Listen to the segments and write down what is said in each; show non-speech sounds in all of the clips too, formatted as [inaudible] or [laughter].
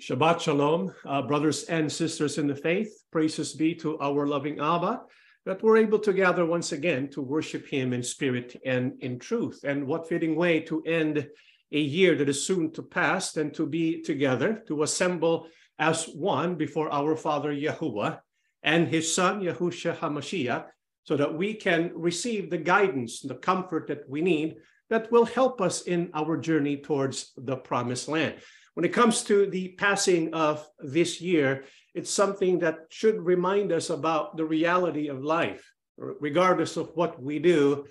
Shabbat Shalom, uh, brothers and sisters in the faith. Praises be to our loving Abba that we're able to gather once again to worship Him in spirit and in truth. And what fitting way to end a year that is soon to pass than to be together, to assemble as one before our Father Yahuwah and His Son Yahushua HaMashiach, so that we can receive the guidance and the comfort that we need that will help us in our journey towards the promised land. When it comes to the passing of this year, it's something that should remind us about the reality of life. Regardless of what we do,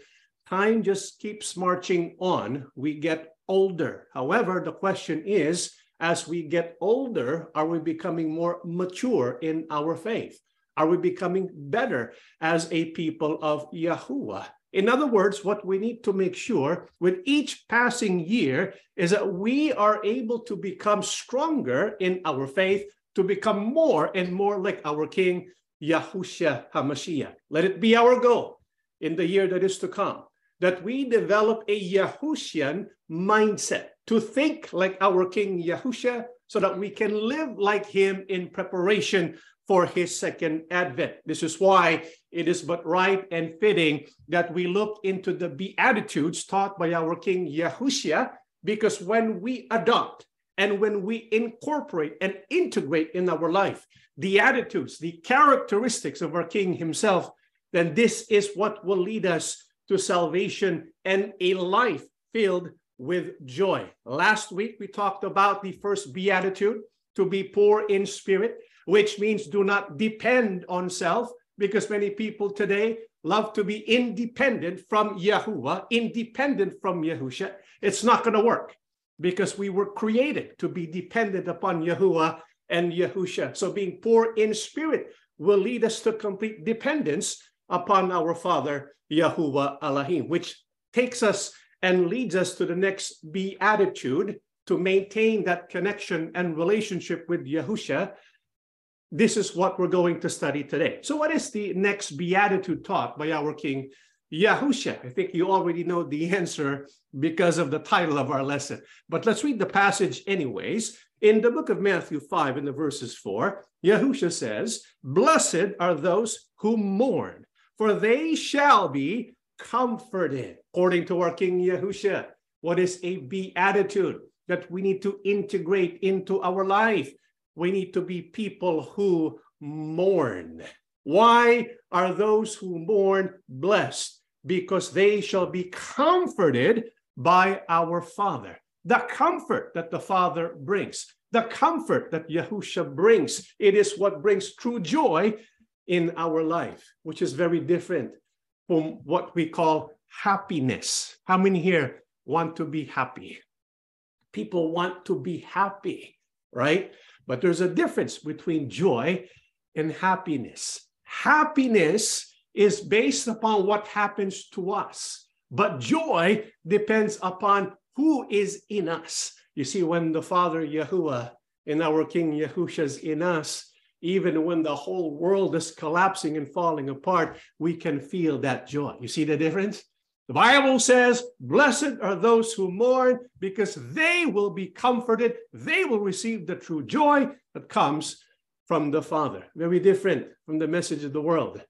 time just keeps marching on. We get older. However, the question is as we get older, are we becoming more mature in our faith? Are we becoming better as a people of Yahuwah? In other words, what we need to make sure with each passing year is that we are able to become stronger in our faith, to become more and more like our King, Yahushua HaMashiach. Let it be our goal in the year that is to come, that we develop a Yahushian mindset, to think like our King Yahushua, so that we can live like him in preparation for his second advent. This is why it is but right and fitting that we look into the Beatitudes taught by our King Yahushua, because when we adopt and when we incorporate and integrate in our life the attitudes, the characteristics of our King himself, then this is what will lead us to salvation and a life filled with joy. Last week, we talked about the first beatitude to be poor in spirit which means do not depend on self, because many people today love to be independent from Yahuwah, independent from Yahusha. It's not going to work because we were created to be dependent upon Yahuwah and Yahusha. So being poor in spirit will lead us to complete dependence upon our Father, Yahuwah Elohim, which takes us and leads us to the next beatitude to maintain that connection and relationship with Yahusha this is what we're going to study today. So, what is the next beatitude taught by our King Yahusha? I think you already know the [laughs] answer because of the title of our lesson. But let's read the passage, anyways. In the book of Matthew 5, in the verses 4, Yahusha says, Blessed are those who mourn, for they shall be comforted. According to our King Yahusha, what is a beatitude that we need to integrate into our life? we need to be people who mourn. Why are those who mourn blessed? Because they shall be comforted by our Father. The comfort that the Father brings, the comfort that Yahusha brings, it is what brings true joy in our life, which is very different from what we call happiness. How many here want to be happy? People want to be happy, right? But there's a difference between joy and happiness. Happiness is based upon what happens to us, but joy depends upon who is in us. You see, when the Father Yahuwah and our King Yahusha is in us, even when the whole world is collapsing and falling apart, we can feel that joy. You see the difference? The Bible says, Blessed are those who mourn because they will be comforted. They will receive the true joy that comes from the Father. Very different from the message of the world.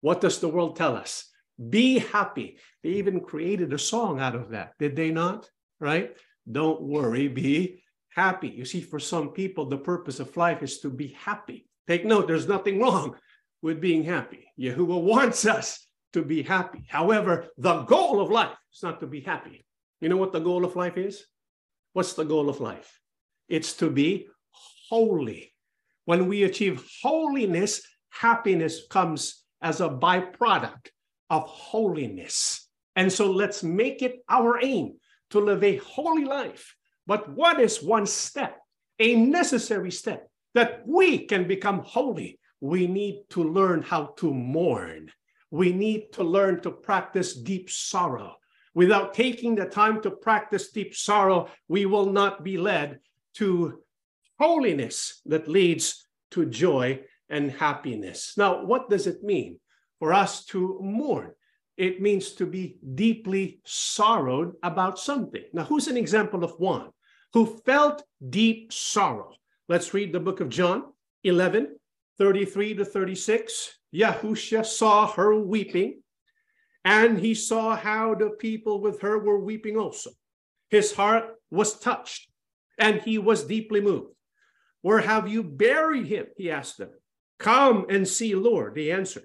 What does the world tell us? Be happy. They even created a song out of that, did they not? Right? Don't worry, be happy. You see, for some people, the purpose of life is to be happy. Take note, there's nothing wrong with being happy. Yahuwah wants us to be happy. However, the goal of life is not to be happy. You know what the goal of life is? What's the goal of life? It's to be holy. When we achieve holiness, happiness comes as a byproduct of holiness. And so let's make it our aim to live a holy life. But what is one step, a necessary step that we can become holy? We need to learn how to mourn we need to learn to practice deep sorrow. Without taking the time to practice deep sorrow, we will not be led to holiness that leads to joy and happiness. Now, what does it mean for us to mourn? It means to be deeply sorrowed about something. Now, who's an example of one who felt deep sorrow Let's read the book of John 11, 33 to 36. Yahusha saw her weeping, and he saw how the people with her were weeping also. His heart was touched, and he was deeply moved. Where have you buried him? He asked them. Come and see, Lord, they answered.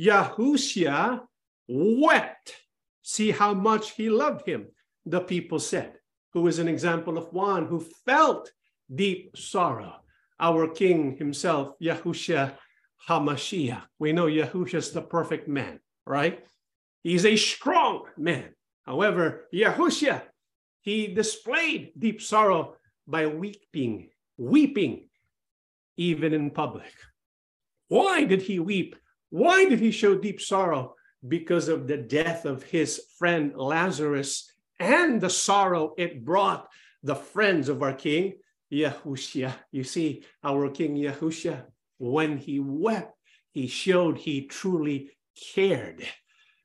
Yahushua wept. See how much he loved him, the people said, who is an example of one who felt deep sorrow. Our king himself, Yahushua HaMashiach. We know Yahushua is the perfect man, right? He's a strong man. However, Yahushua, he displayed deep sorrow by weeping, weeping even in public. Why did he weep? Why did he show deep sorrow? Because of the death of his friend Lazarus and the sorrow it brought the friends of our king, Yahushua. You see, our king Yahushua, when he wept, he showed he truly cared.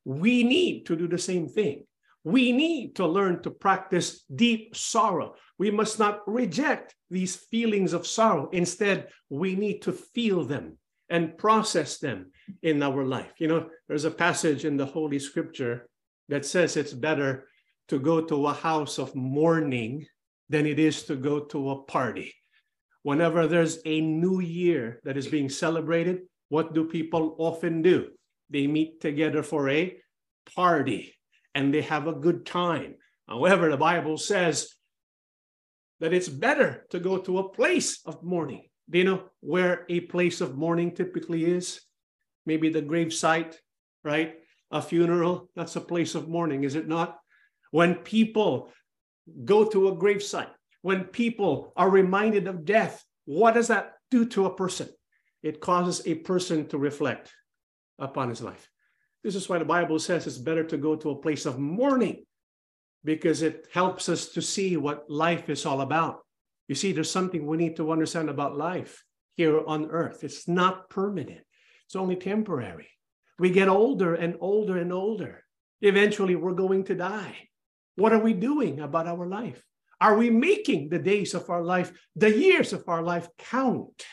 We need to do the same thing. We need to learn to practice deep sorrow. We must not reject these feelings of sorrow. Instead, we need to feel them and process them in our life. You know, there's a passage in the Holy Scripture that says it's better to go to a house of mourning than it is to go to a party. Whenever there's a new year that is being celebrated, what do people often do? They meet together for a party and they have a good time. However, the Bible says that it's better to go to a place of mourning. Do you know where a place of mourning typically is? Maybe the gravesite, right? A funeral, that's a place of mourning, is it not? When people go to a gravesite, when people are reminded of death, what does that do to a person? It causes a person to reflect upon his life. This is why the Bible says it's better to go to a place of mourning because it helps us to see what life is all about. You see, there's something we need to understand about life here on earth. It's not permanent, it's only temporary. We get older and older and older. Eventually, we're going to die. What are we doing about our life? Are we making the days of our life, the years of our life count?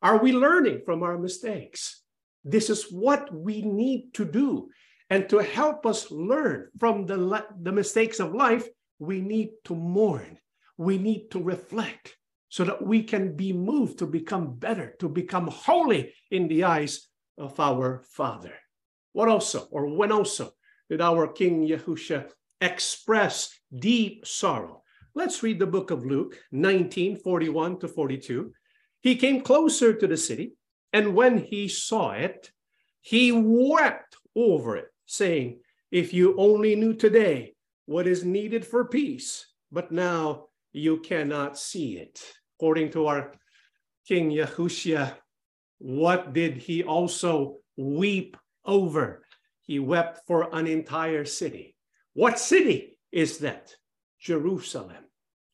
Are we learning from our mistakes? This is what we need to do. And to help us learn from the, the mistakes of life, we need to mourn. We need to reflect so that we can be moved to become better, to become holy in the eyes of our Father. What also, or when also, did our King Yahusha express deep sorrow? Let's read the book of Luke 19 41 to 42. He came closer to the city, and when he saw it, he wept over it, saying, If you only knew today what is needed for peace, but now you cannot see it. According to our King Yahushua, what did he also weep over? He wept for an entire city. What city is that? Jerusalem.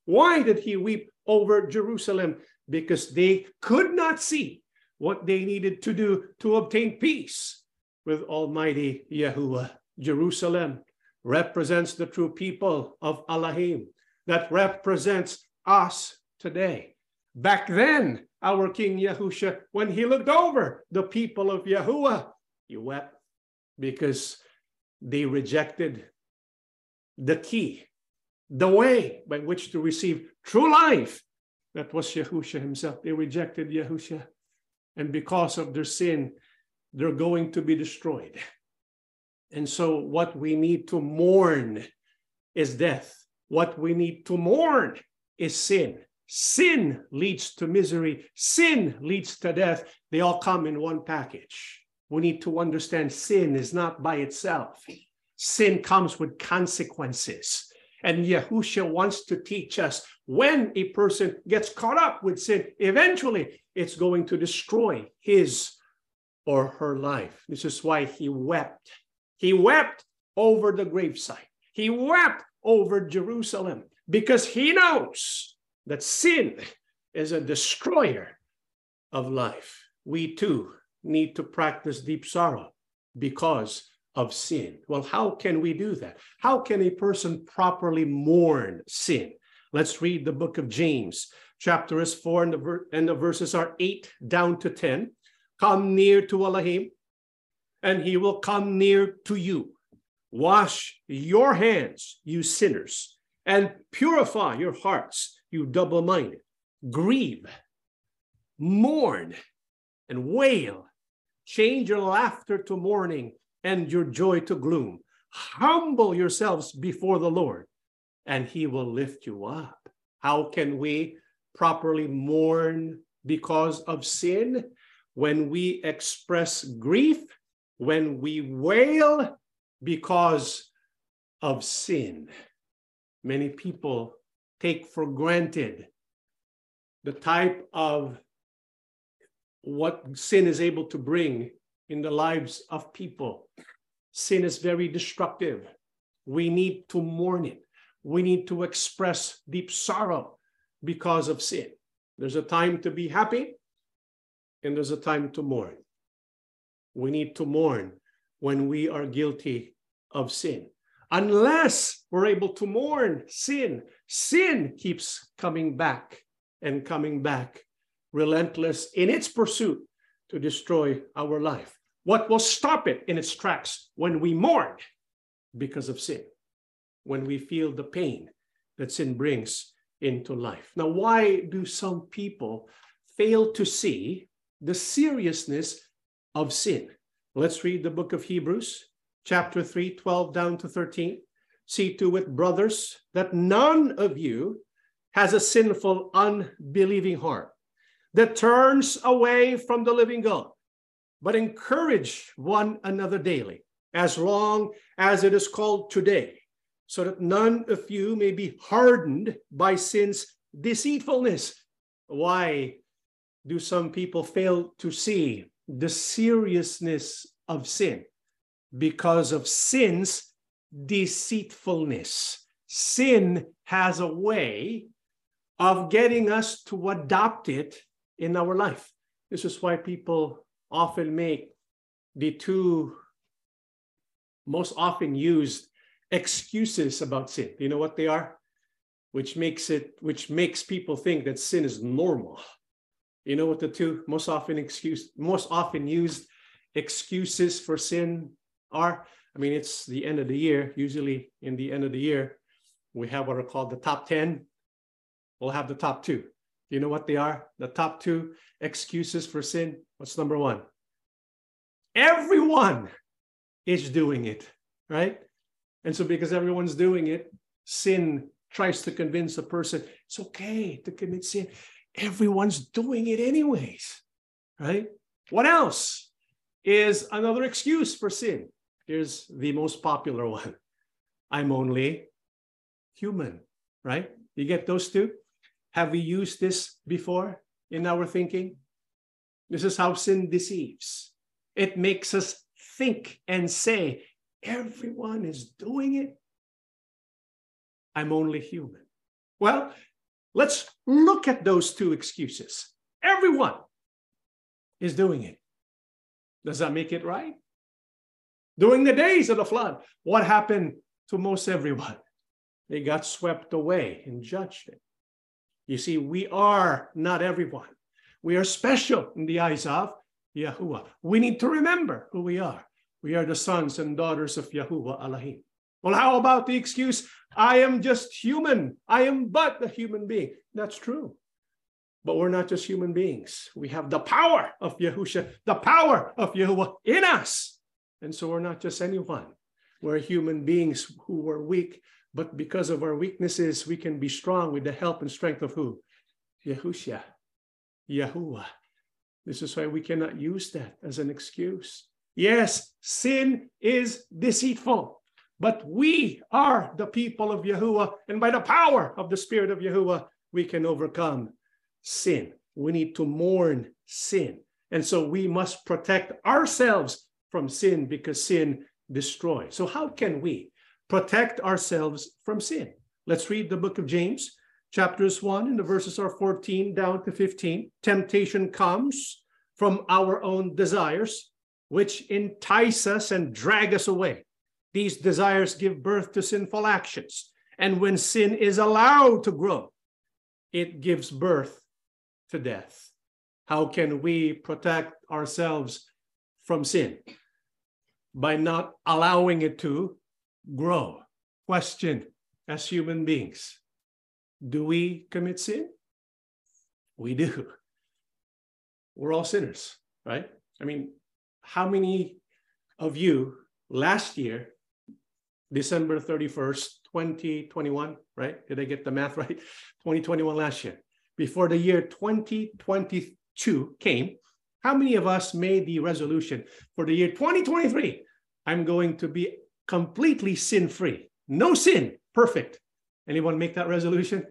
Why did he weep over Jerusalem? Because they could not see what they needed to do to obtain peace with Almighty Yahuwah. Jerusalem represents the true people of Elohim that represents us today. Back then, our King Yahusha, when he looked over the people of Yahuwah, he wept because they rejected the key, the way by which to receive true life. That was Yahusha himself. They rejected Yahusha. And because of their sin, they're going to be destroyed. And so, what we need to mourn is death. What we need to mourn is sin. Sin leads to misery, sin leads to death. They all come in one package. We need to understand sin is not by itself, sin comes with consequences. And Yahusha wants to teach us when a person gets caught up with sin, eventually it's going to destroy his or her life. This is why he wept. He wept over the gravesite. He wept over Jerusalem because he knows that sin is a destroyer of life. We too need to practice deep sorrow because of sin. Well, how can we do that? How can a person properly mourn sin? Let's read the book of James, chapter is 4 and the, ver- and the verses are 8 down to 10. Come near to Elohim, and he will come near to you. Wash your hands, you sinners, and purify your hearts, you double minded. Grieve, mourn, and wail. Change your laughter to mourning and your joy to gloom. Humble yourselves before the Lord, and he will lift you up. How can we properly mourn because of sin? When we express grief, when we wail because of sin. Many people take for granted the type of what sin is able to bring in the lives of people. Sin is very destructive. We need to mourn it. We need to express deep sorrow because of sin. There's a time to be happy, and there's a time to mourn. We need to mourn when we are guilty of sin. Unless we're able to mourn sin, sin keeps coming back and coming back, relentless in its pursuit to destroy our life. What will stop it in its tracks when we mourn because of sin, when we feel the pain that sin brings into life? Now, why do some people fail to see the seriousness of sin? Let's read the book of Hebrews, chapter 3, 12 down to 13. See to it, brothers, that none of you has a sinful, unbelieving heart that turns away from the living God, but encourage one another daily, as long as it is called today, so that none of you may be hardened by sin's deceitfulness. Why do some people fail to see the seriousness of sin? Because of sin's deceitfulness. Sin has a way of getting us to adopt it in our life. This is why people often make the two most often used excuses about sin. Do you know what they are? Which makes it, which makes people think that sin is normal. You know what the two most often excuse, most often used excuses for sin are? I mean, it's the end of the year. Usually, in the end of the year, we have what are called the top 10 we'll have the top two. Do you know what they are? The top two excuses for sin. What's number one? Everyone is doing it, right? And so, because everyone's doing it, sin tries to convince a person it's okay to commit sin. Everyone's doing it anyways, right? What else is another excuse for sin? Here's the most popular [laughs] one I'm only human, right? You get those two? Have we used this before in our thinking? This is how sin deceives. It makes us think and say, everyone is doing it. I'm only human. Well, let's look at those two excuses. Everyone is doing it. Does that make it right? During the days of the flood, what happened to most everyone? They got swept away in judgment. You see, we are not everyone. We are special in the eyes of Yahuwah. We need to remember who we are. We are the sons and daughters of Yahuwah Elohim. Well, how about the excuse, I am just human. I am but a human being. That's true. But we're not just human beings. We have the power of Yahusha, the power of Yahuwah in us. And so we're not just anyone. We're human beings who were weak, but because of our weaknesses, we can be strong with the help and strength of who? Yahushua, Yahuwah. This is why we cannot use that as an excuse. Yes, sin is deceitful, but we are the people of Yahuwah, and by the power of the Spirit of Yahuwah, we can overcome sin. We need to mourn sin. And so we must protect ourselves from sin because sin destroys. So, how can we protect ourselves from sin. Let's read the book of James, chapters 1, and the verses are 14 down to 15. Temptation comes from our own desires, which entice us and drag us away. These desires give birth to sinful actions. And when sin is allowed to grow, it gives birth to death. How can we protect ourselves from sin? By not allowing it to grow. Question as human beings do we commit sin? We do. We're all sinners, right? I mean, how many of you last year, December 31st, 2021, right? Did I get the math [laughs] right? 2021 last year. Before the year 2022 came, how many of us made the resolution for the year 2023? I'm going to be completely sin free, no sin, perfect. Anyone make that resolution?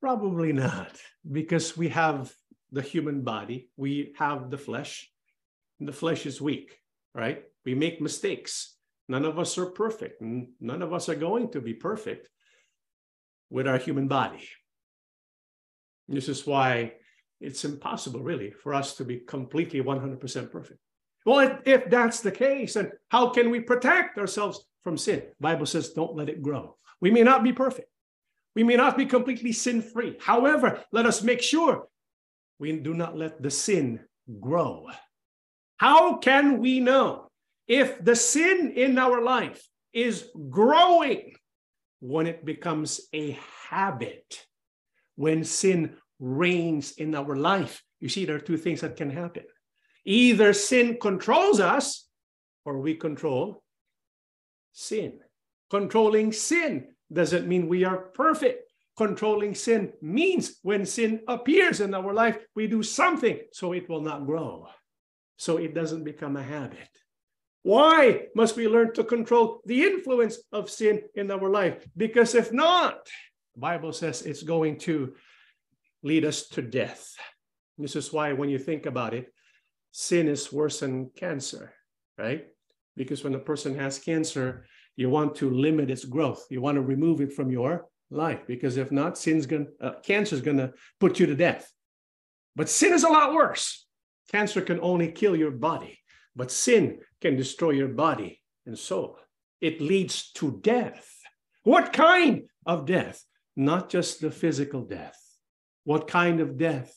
Probably not, because we have the human body, we have the flesh, and the flesh is weak, right? We make mistakes. None of us are perfect. and None of us are going to be perfect with our human body. This is why it's impossible, really, for us to be completely 100% perfect. Well, if, that's the case, then how can we protect ourselves from sin? Bible says, don't let it grow. We may not be perfect. We may not be completely sin free. However, let us make sure we do not let the sin grow. How can we know if the sin in our life is growing when it becomes a habit? When sin reigns in our life, you see, there are two things that can happen. Either sin controls us or we control sin. Controlling sin doesn't mean we are perfect. Controlling sin means when sin appears in our life, we do something so it will not grow, so it doesn't become a habit. Why must we learn to control the influence of sin in our life? Because if not, the Bible says it's going to lead us to death. This is why, when you think about it, sin is worse than cancer, right? Because when a person has cancer, you want to limit its growth. You want to remove it from your life because if not, sin's going uh, cancer is going to put you to death. But sin is a lot worse. Cancer can only kill your body, but sin can destroy your body and soul. It leads to death. What kind of death? Not just the physical death. What kind of death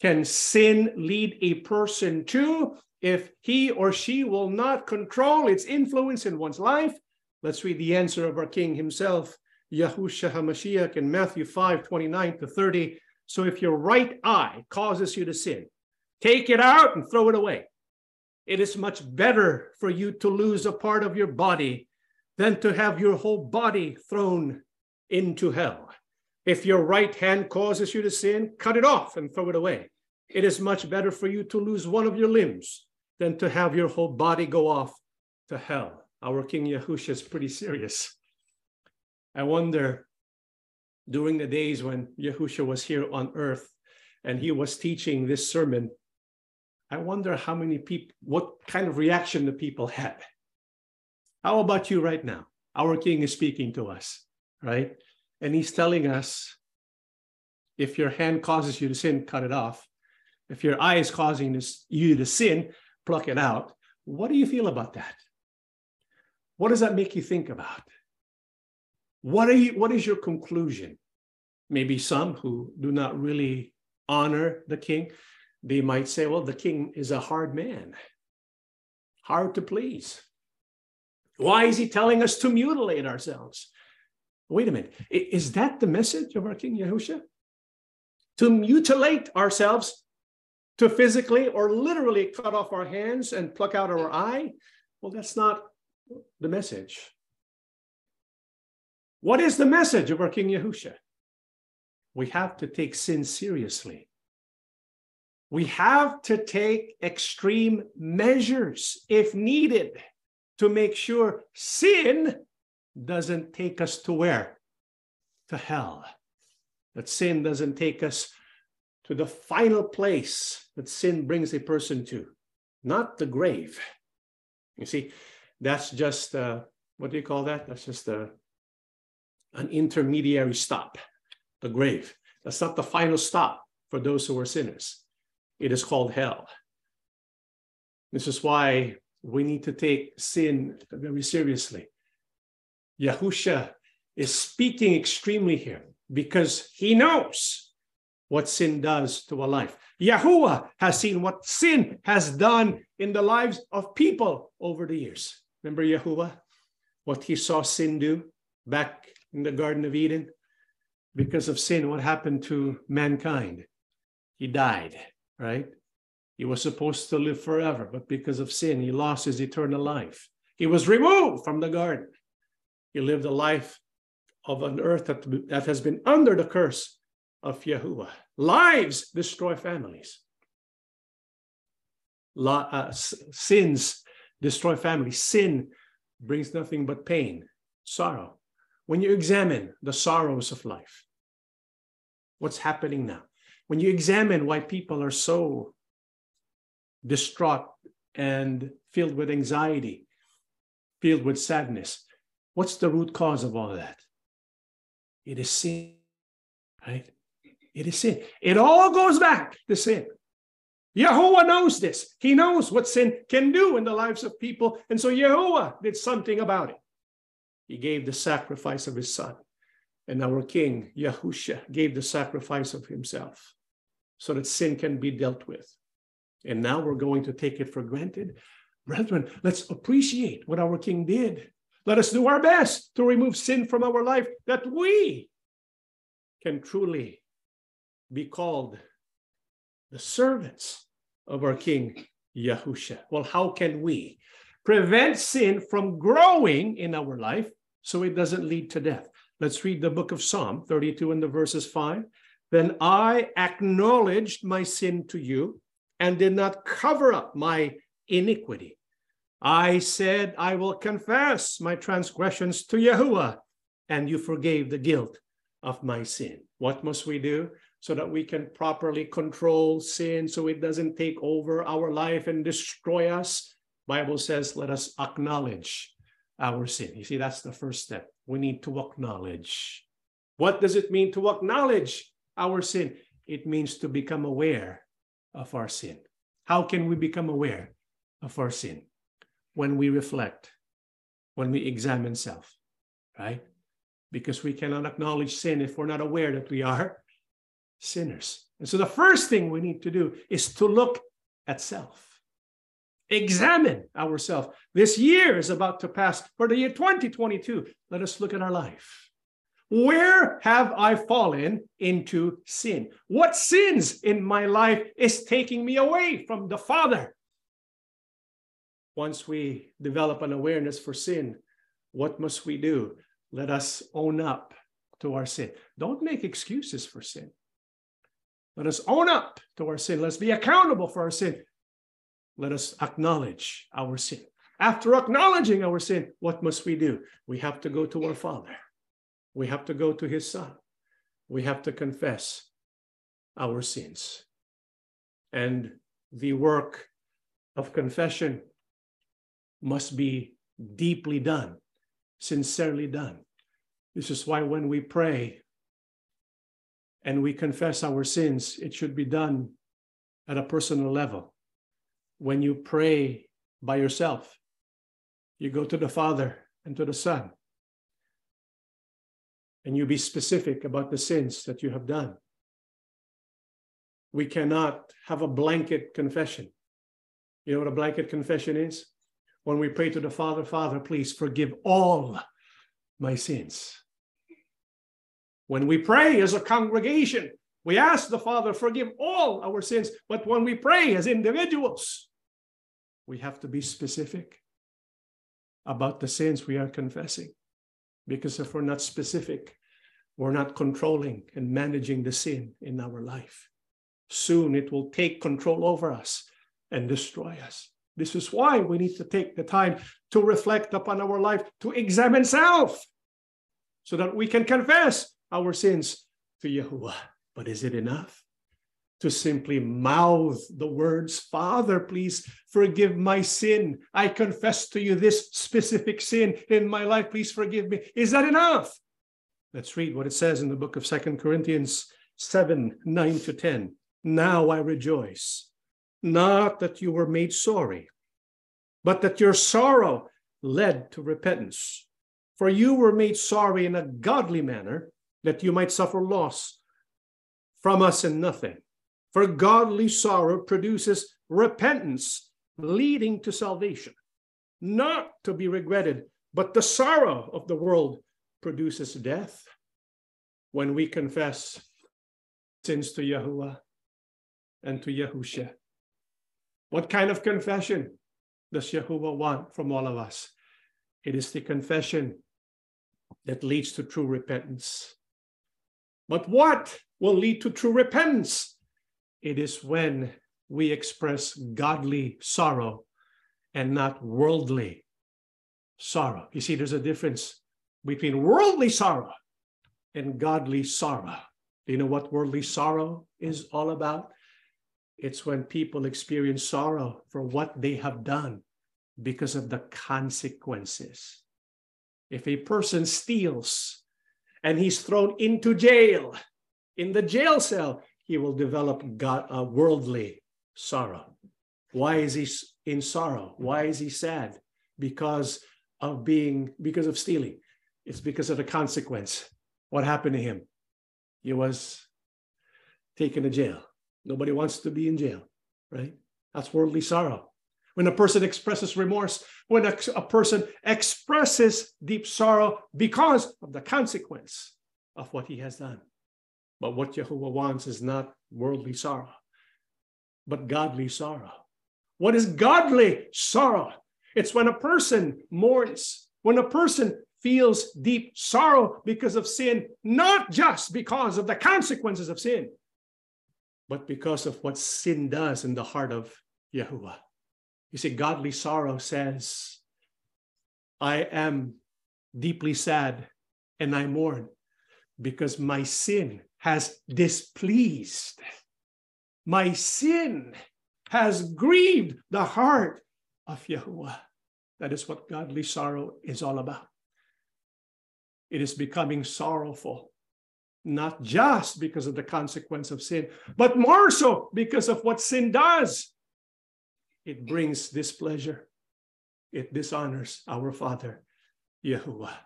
can sin lead a person to if he or she will not control its influence in one's life? Let's read the answer of our King himself, Yahushua HaMashiach, in Matthew 5 29 to 30. So if your right eye causes you to sin, take it out and throw it away. It is much better for you to lose a part of your body than to have your whole body thrown into hell. If your right hand causes you to sin, cut it off and throw it away. It is much better for you to lose one of your limbs than to have your whole body go off to hell our King Yahushua is pretty serious. I wonder during the days when Yahushua was here on earth and he was teaching this sermon, I wonder how many people, what kind of reaction the people had. How about you right now? Our King is speaking to us, right? And he's telling us if your hand causes you to sin, cut it off. If your eye is causing you to sin, pluck it out. What do you feel about that? What does that make you think about? What, are you, what is your conclusion? Maybe some who do not really honor the king, they might say, well, the king is a hard man, hard to please. Why is he telling us to mutilate ourselves? Wait a minute. Is that the message of our King Yahushua? To mutilate ourselves, to physically or literally cut off our hands and pluck out our eye? Well, that's not the message. What is the message of our King Yahusha? We have to take sin seriously. We have to take extreme measures if needed to make sure sin doesn't take us to where? To hell. That sin doesn't take us to the final place that sin brings a person to, not the grave. You see, that's just uh, what do you call that? That's just a, an intermediary stop, the grave. That's not the final stop for those who are sinners. It is called hell. This is why we need to take sin very seriously. Yahusha is speaking extremely here. because he knows what sin does to a life. Yahuwah has seen what sin has done in the lives of people over the years. Remember Yahuwah? What he saw sin do back in the Garden of Eden? Because of sin, what happened to mankind? He died, right? He was supposed to live forever, but because of sin, he lost his eternal life. He was removed from the garden. He lived a life of an earth that, that has been under the curse of Yahuwah. Lives destroy families. La, uh, sins destroy families. Sin brings nothing but pain, sorrow. When you examine the sorrows of life, what's happening now? When you examine why people are so distraught and filled with anxiety, filled with sadness, what's the root cause of all that? It is sin, right? It is sin. It all goes back to sin. Yahuwah knows this. He knows what sin can do in the lives of people. And so Yahuwah did something about it. He gave the sacrifice of his son. And our king, Yahusha, gave the sacrifice of himself so that sin can be dealt with. And now we're going to take it for granted. Brethren, let's appreciate what our king did. Let us do our best to remove sin from our life that we can truly be called the servants of our King Yahusha. Well, how can we prevent sin from growing in our life so it doesn't lead to death? Let's read the book of Psalm 32 and the verses 5. Then I acknowledged my sin to you and did not cover up my iniquity. I said, I will confess my transgressions to Yahuwah, and you forgave the guilt of my sin. What must we do? so that we can properly control sin so it doesn't take over our life and destroy us? Bible says let us acknowledge our sin. You see that's the first step. We need to acknowledge. What does it mean to acknowledge our sin? It means to become aware of our sin. How can we become aware of our sin when we reflect when we examine self right because we cannot acknowledge sin if we're not aware that we are sinners. And so the first thing we need to do is to look at self, examine ourselves. This year is about to pass. For the year 2022, let us look at our life. Where have I fallen into sin? What sins in my life is taking me away from the Father? Once we develop an awareness for sin, what must we do? Let us own up to our sin. Don't make excuses for sin. Let us own up to our sin. Let's be accountable for our sin. Let us acknowledge our sin. After acknowledging our sin, what must we do? We have to go to our Father. We have to go to His Son. We have to confess our sins. And the work of confession must be deeply done, sincerely done. This is why when we pray, and we confess our sins, it should be done at a personal level. When you pray by yourself, you go to the Father and to the Son, and you be specific about the sins that you have done. We cannot have a blanket confession. You know what a blanket confession is? When we pray to the Father, Father, please forgive all my sins. When we pray as a congregation, we ask the Father, forgive all our sins. But when we pray as individuals, we have to be specific about the sins we are confessing. Because if we're not specific, we're not controlling and managing the sin in our life. Soon it will take control over us and destroy us. This is why we need to take the time to reflect upon our life, to examine self, so that we can confess our sins to Yahuwah. But is it enough to simply mouth the words, Father, please forgive my sin. I confess to you this specific sin in my life. Please forgive me. Is that enough? Let's read what it says in the book of Second Corinthians 7 9 to 10. Now I rejoice, not that you were made sorry, but that your sorrow led to repentance. For you were made sorry in a godly manner that you might suffer loss from us in nothing. For godly sorrow produces repentance, leading to salvation, not to be regretted, but the sorrow of the world produces death. When we confess sins to Yahuwah and to Yahusha, what kind of confession does Yahuwah want from all of us? It is the confession that leads to true repentance. But what will lead to true repentance? It is when we express godly sorrow and not worldly sorrow. You see, there's a difference between worldly sorrow and godly sorrow. Do you know what worldly sorrow is all about? It's when people experience sorrow for what they have done because of the consequences. If a person steals and he's thrown into jail, in the jail cell, he will develop God, a uh, worldly sorrow. Why is he in sorrow? Why is he sad? Because of being, because of stealing. It's because of the consequence. What happened to him? He was taken to jail. Nobody wants to be in jail, right? That's worldly sorrow. When a person expresses remorse, when a, a person expresses deep sorrow because of the consequence of what he has done. But what Yahuwah wants is not worldly sorrow, but godly sorrow. What is godly sorrow? It's when a person mourns, when a person feels deep sorrow because of sin, not just because of the consequences of sin, but because of what sin does in the heart of Yahuwah. You see, godly sorrow says, I am deeply sad and I mourn because my sin has displeased. My sin has grieved the heart of Yahuwah. That is what godly sorrow is all about. It is becoming sorrowful, not just because of the consequence of sin, but more so because of what sin does. It brings displeasure, it dishonors our Father, Yahuwah.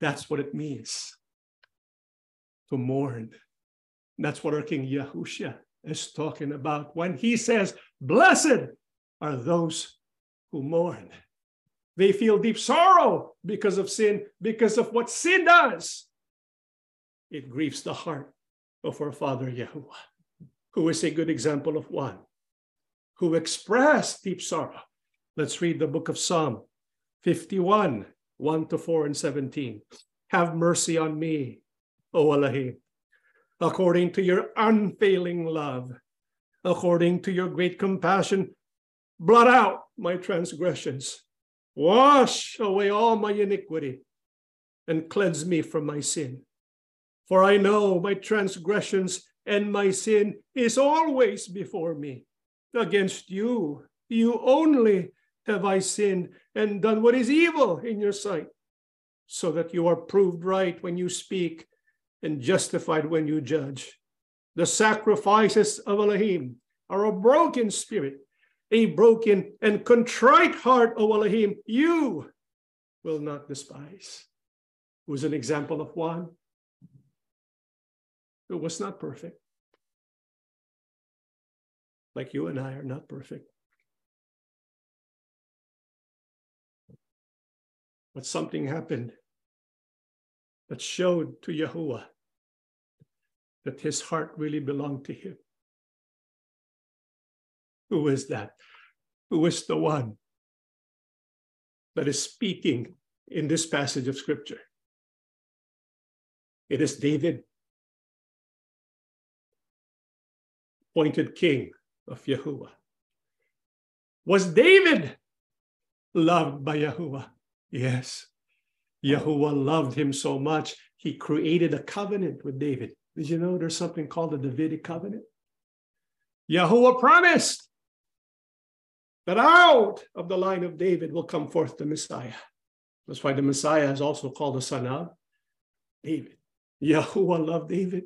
That's what it means to mourn. That's what our King Yahusha is talking about when he says, Blessed are those who mourn. They feel deep sorrow because of sin, because of what sin does. It grieves the heart of our Father Yahuwah, who is a good example of one who expressed deep sorrow. Let's read the book of Psalm 51, 1 to 4 and 17. Have mercy on me, O Elohim, according to your unfailing love, according to your great compassion, blot out my transgressions, wash away all my iniquity, and cleanse me from my sin. For I know my transgressions and my sin is always before me. Against you, you only have I sinned and done what is evil in your sight, so that you are proved right when you speak and justified when you judge. The sacrifices of Elohim are a broken spirit, a broken and contrite heart, O Elohim, you will not despise. Who's an example of one who was not perfect, like you and I are not perfect. But something happened that showed to Yahuwah that his heart really belonged to him. Who is that? Who is the one that is speaking in this passage of scripture? It is David, appointed king of Yahuwah. Was David loved by Yahuwah? Yes. Yahuwah loved him so much, he created a covenant with David. Did you know there's something called the Davidic covenant? Yahuwah promised that out of the line of David will come forth the Messiah. That's why the Messiah is also called the son of David. Yahuwah loved David.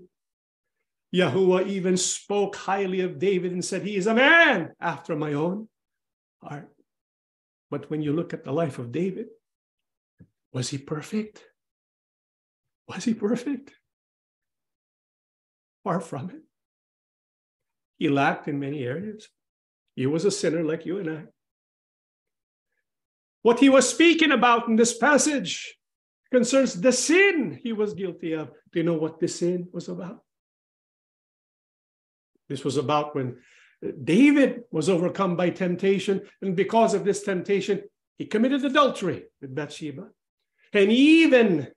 Yahuwah even spoke highly of David and said, He is a man after my own heart. But when you look at the life of David, was he perfect? Was he perfect? Far from it. He lacked in many areas. He was a sinner like you and I. What he was speaking about in this passage concerns the sin he was guilty of. Do you know what this sin was about? This was about when uh, David was overcome by temptation, and because of this temptation, he committed adultery with Bathsheba and he even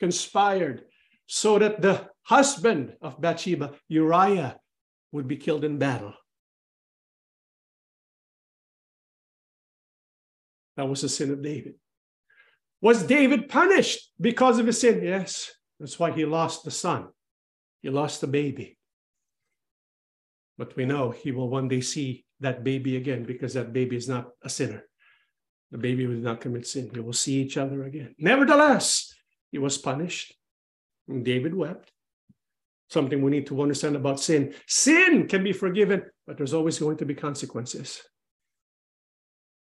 conspired so that the husband of Bathsheba, Uriah, would be killed in battle. That was the sin of David. Was David punished because of his sin? Yes. That's why he lost the son. He lost the baby. But we know he will one day see that baby again because that baby is not a sinner. The baby will not commit sin. They will see each other again. Nevertheless, he was punished. And David wept. Something we need to understand about sin. Sin can be forgiven, but there's always going to be consequences.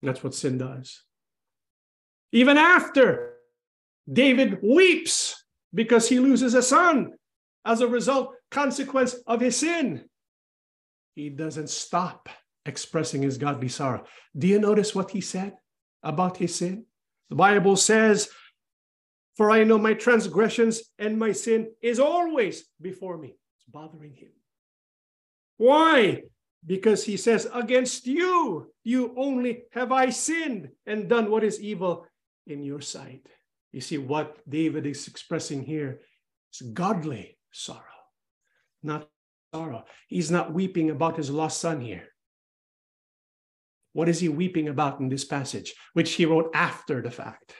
That's what sin does. Even after David weeps because he loses a son as a result, consequence of his sin, he doesn't stop expressing his godly sorrow. Do you notice what he said about his sin? The Bible says, For I know my transgressions and my sin is always before me. It's bothering him. Why? because he says, Against you, you only have I sinned and done what is evil in your sight. You see, what David is expressing here is godly sorrow, not sorrow. He's not weeping about his lost son here. What is he weeping about in this passage, which he wrote after the fact?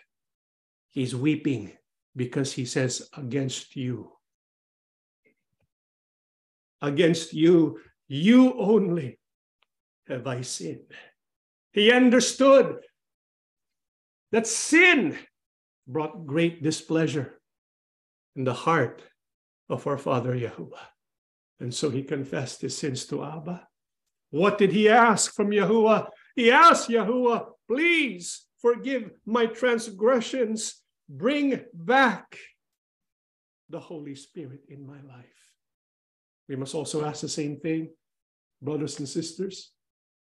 He's weeping because he says, Against you. Against you, you only have I sinned. He understood that sin brought great displeasure in the heart of our father Yahuwah. And so he confessed his sins to Abba. What did he ask from Yahuwah? He asked Yahuwah, please forgive my transgressions, bring back the Holy Spirit in my life. We must also ask the same thing, brothers and sisters.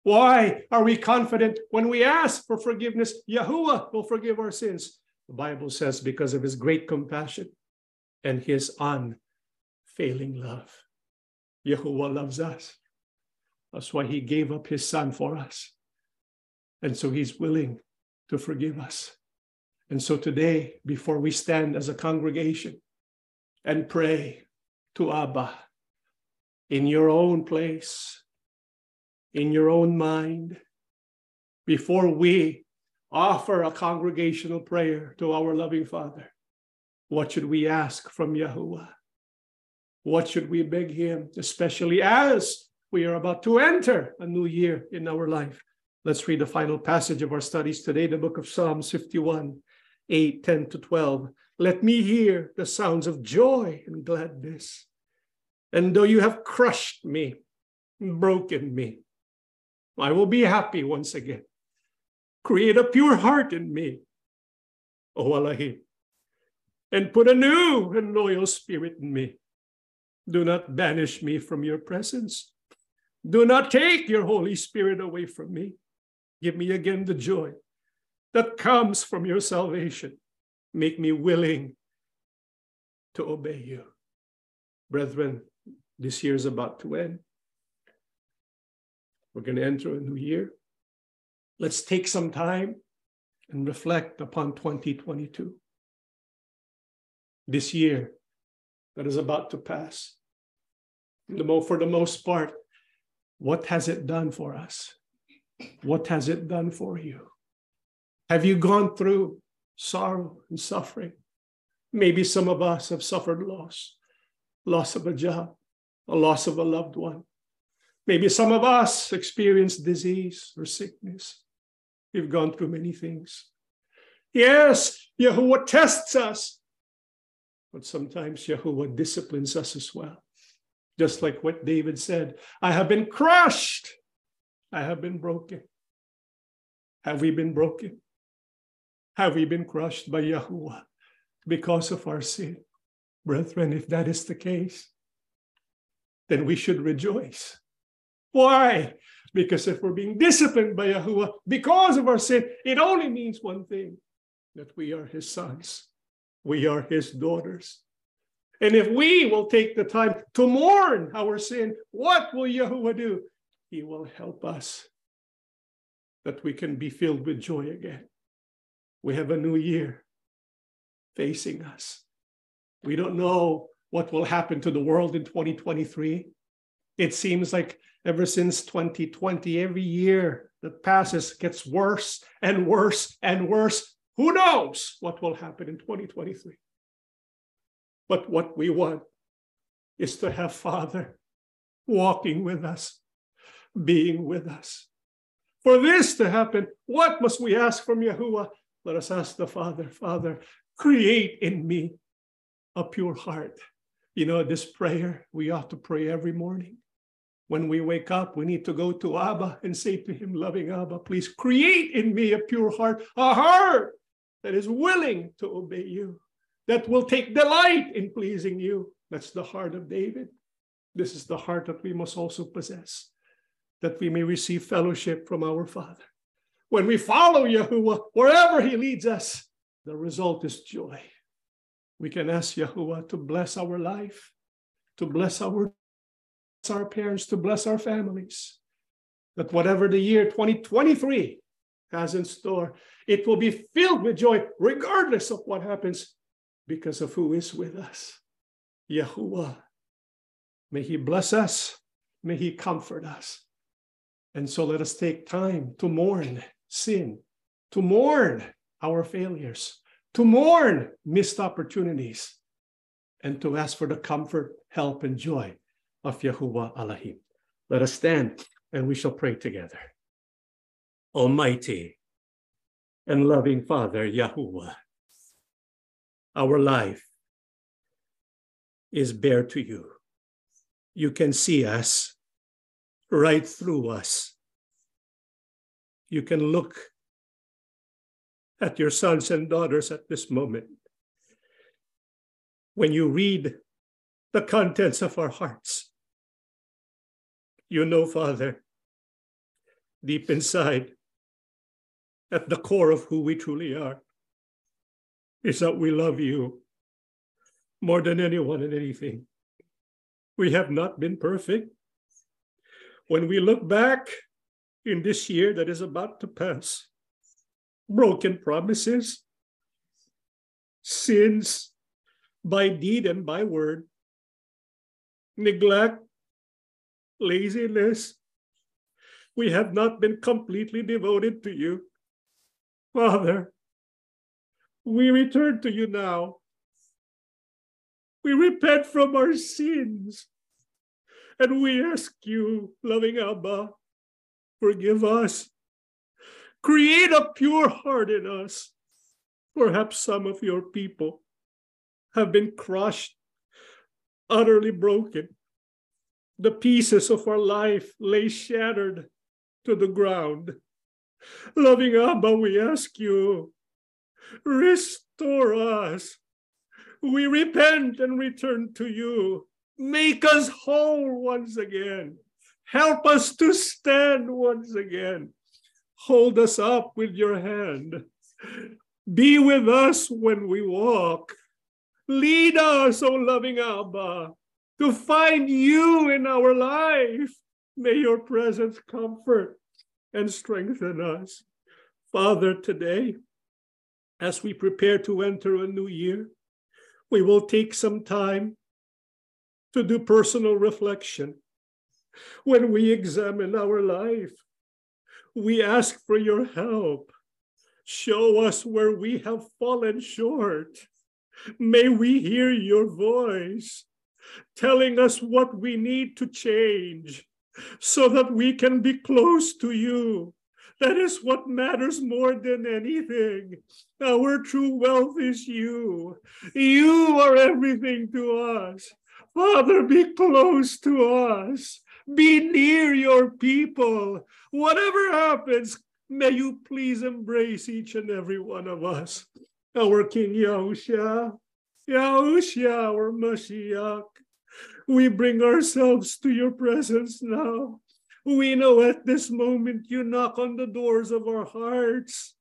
Why are we confident when we ask for forgiveness? Yahuwah will forgive our sins. The Bible says, because of his great compassion and his unfailing love. Yahuwah loves us. That's why he gave up his son for us. And so he's willing to forgive us. And so today, before we stand as a congregation and pray to Abba, in your own place, in your own mind, before we offer a congregational prayer to our loving Father, what should we ask from Yahuwah? What should we beg Him, especially as we are about to enter a new year in our life? Let's read the final passage of our studies today, the book of Psalms 51, 8, 10 to 12. Let me hear the sounds of joy and gladness. And though you have crushed me, broken me, I will be happy once again. Create a pure heart in me, O Elohim, and put a new and loyal spirit in me. Do not banish me from your presence. Do not take your Holy Spirit away from me. Give me again the joy that comes from your salvation. Make me willing to obey you. Brethren, this year is about to end. We're going to enter a new year. Let's take some time and reflect upon 2022. This year that is about to pass. For the most part, what has it done for us? What has it done for you? Have you gone through sorrow and suffering? Maybe some of us have suffered loss, loss of a job, a loss of a loved one. Maybe some of us experienced disease or sickness. We've gone through many things. Yes, Yahuwah tests us, but sometimes Yahuwah disciplines us as well. Just like what David said I have been crushed, I have been broken. Have we been broken? Have we been crushed by Yahuwah because of our sin? Brethren, if that is the case, then we should rejoice. Why? Because if we're being disciplined by Yahuwah because of our sin, it only means one thing that we are his sons, we are his daughters. And if we will take the time to mourn our sin, what will Yahuwah do? He will help us that we can be filled with joy again. We have a new year facing us. We don't know what will happen to the world in 2023. It seems like ever since 2020, every year that passes gets worse and worse and worse. Who knows what will happen in 2023? But what we want is to have Father walking with us, being with us. For this to happen, what must we ask from Yahuwah? Let us ask the Father, Father, create in me a pure heart. You know, this prayer we ought to pray every morning. When we wake up, we need to go to Abba and say to him, loving Abba, please create in me a pure heart, a heart that is willing to obey you, that will take delight in pleasing you. That's the heart of David. This is the heart that we must also possess, that we may receive fellowship from our Father. When we follow Yahuwah, wherever he leads us, the result is joy. We can ask Yahuwah to bless our life, to bless our, our parents, to bless our families. That whatever the year 2023 has in store, it will be filled with joy, regardless of what happens, because of who is with us. Yahuwah. May he bless us. May he comfort us. And so let us take time to mourn sin, to mourn our failures, to mourn missed opportunities, and to ask for the comfort, help, and joy of Yahuwah Elohim. Let us stand and we shall pray together. Almighty and loving Father, Yahuwah, our life is bare to you. You can see us right through us. You can look at your sons and daughters at this moment. When you read the contents of our hearts, you know, Father, deep inside, at the core of who we truly are, is that we love you more than anyone and anything. We have not been perfect. When we look back in this year that is about to pass, broken promises, sins by deed and by word, neglect, laziness. We have not been completely devoted to you. Father, we return to you now. We repent from our sins. And we ask you, loving Abba, forgive us Create a pure heart in us. Perhaps some of your people have been crushed, utterly broken. The pieces of our life lay shattered to the ground. Loving Abba, we ask you, restore us. We repent and return to you. Make us whole once again. Help us to stand once again. Hold us up with your hand. Be with us when we walk. Lead us, O loving Abba, to find you in our life. May your presence comfort and strengthen us. Father, today, as we prepare to enter a new year, we will take some time to do personal reflection. When we examine our life, we ask for your help. Show us where we have fallen short. May we hear your voice telling us what we need to change so that we can be close to you. That is what matters more than anything. Our true wealth is you. You are everything to us. Father, be close to us. Be near your people. Whatever happens, may you please embrace each and every one of us. Our King Yahushua, Yahushua, our Mashiach. we bring ourselves to your presence now. We know at this moment you knock on the doors of our hearts.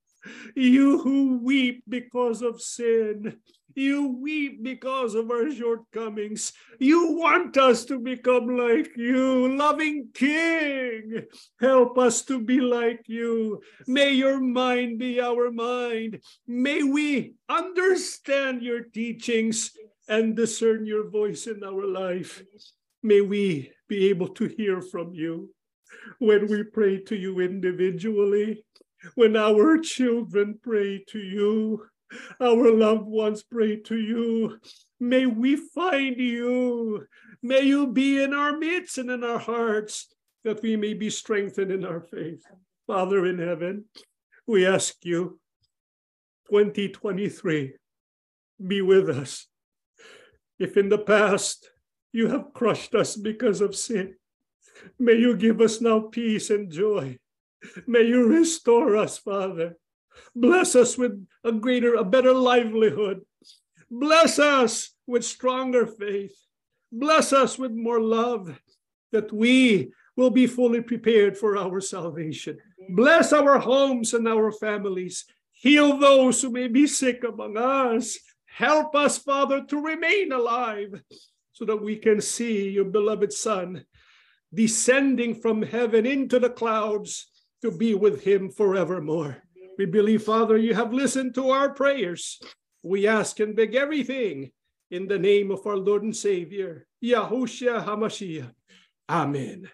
You who weep because of sin, you weep because of our shortcomings. You want us to become like you, loving King. Help us to be like you. May your mind be our mind. May we understand your teachings and discern your voice in our life. May we be able to hear from you when we pray to you individually, when our children pray to you, our loved ones pray to you. May we find you. May you be in our midst and in our hearts that we may be strengthened in our faith. Father in heaven, we ask you, 2023, be with us. If in the past you have crushed us because of sin, may you give us now peace and joy. May you restore us, Father. Bless us with a greater, a better livelihood. Bless us with stronger faith. Bless us with more love that we will be fully prepared for our salvation. Bless our homes and our families. Heal those who may be sick among us. Help us, Father, to remain alive so that we can see your beloved Son descending from heaven into the clouds to be with him forevermore. We believe, Father, you have listened to our prayers. We ask and beg everything in the name of our Lord and Savior, Yahushua HaMashiach. Amen.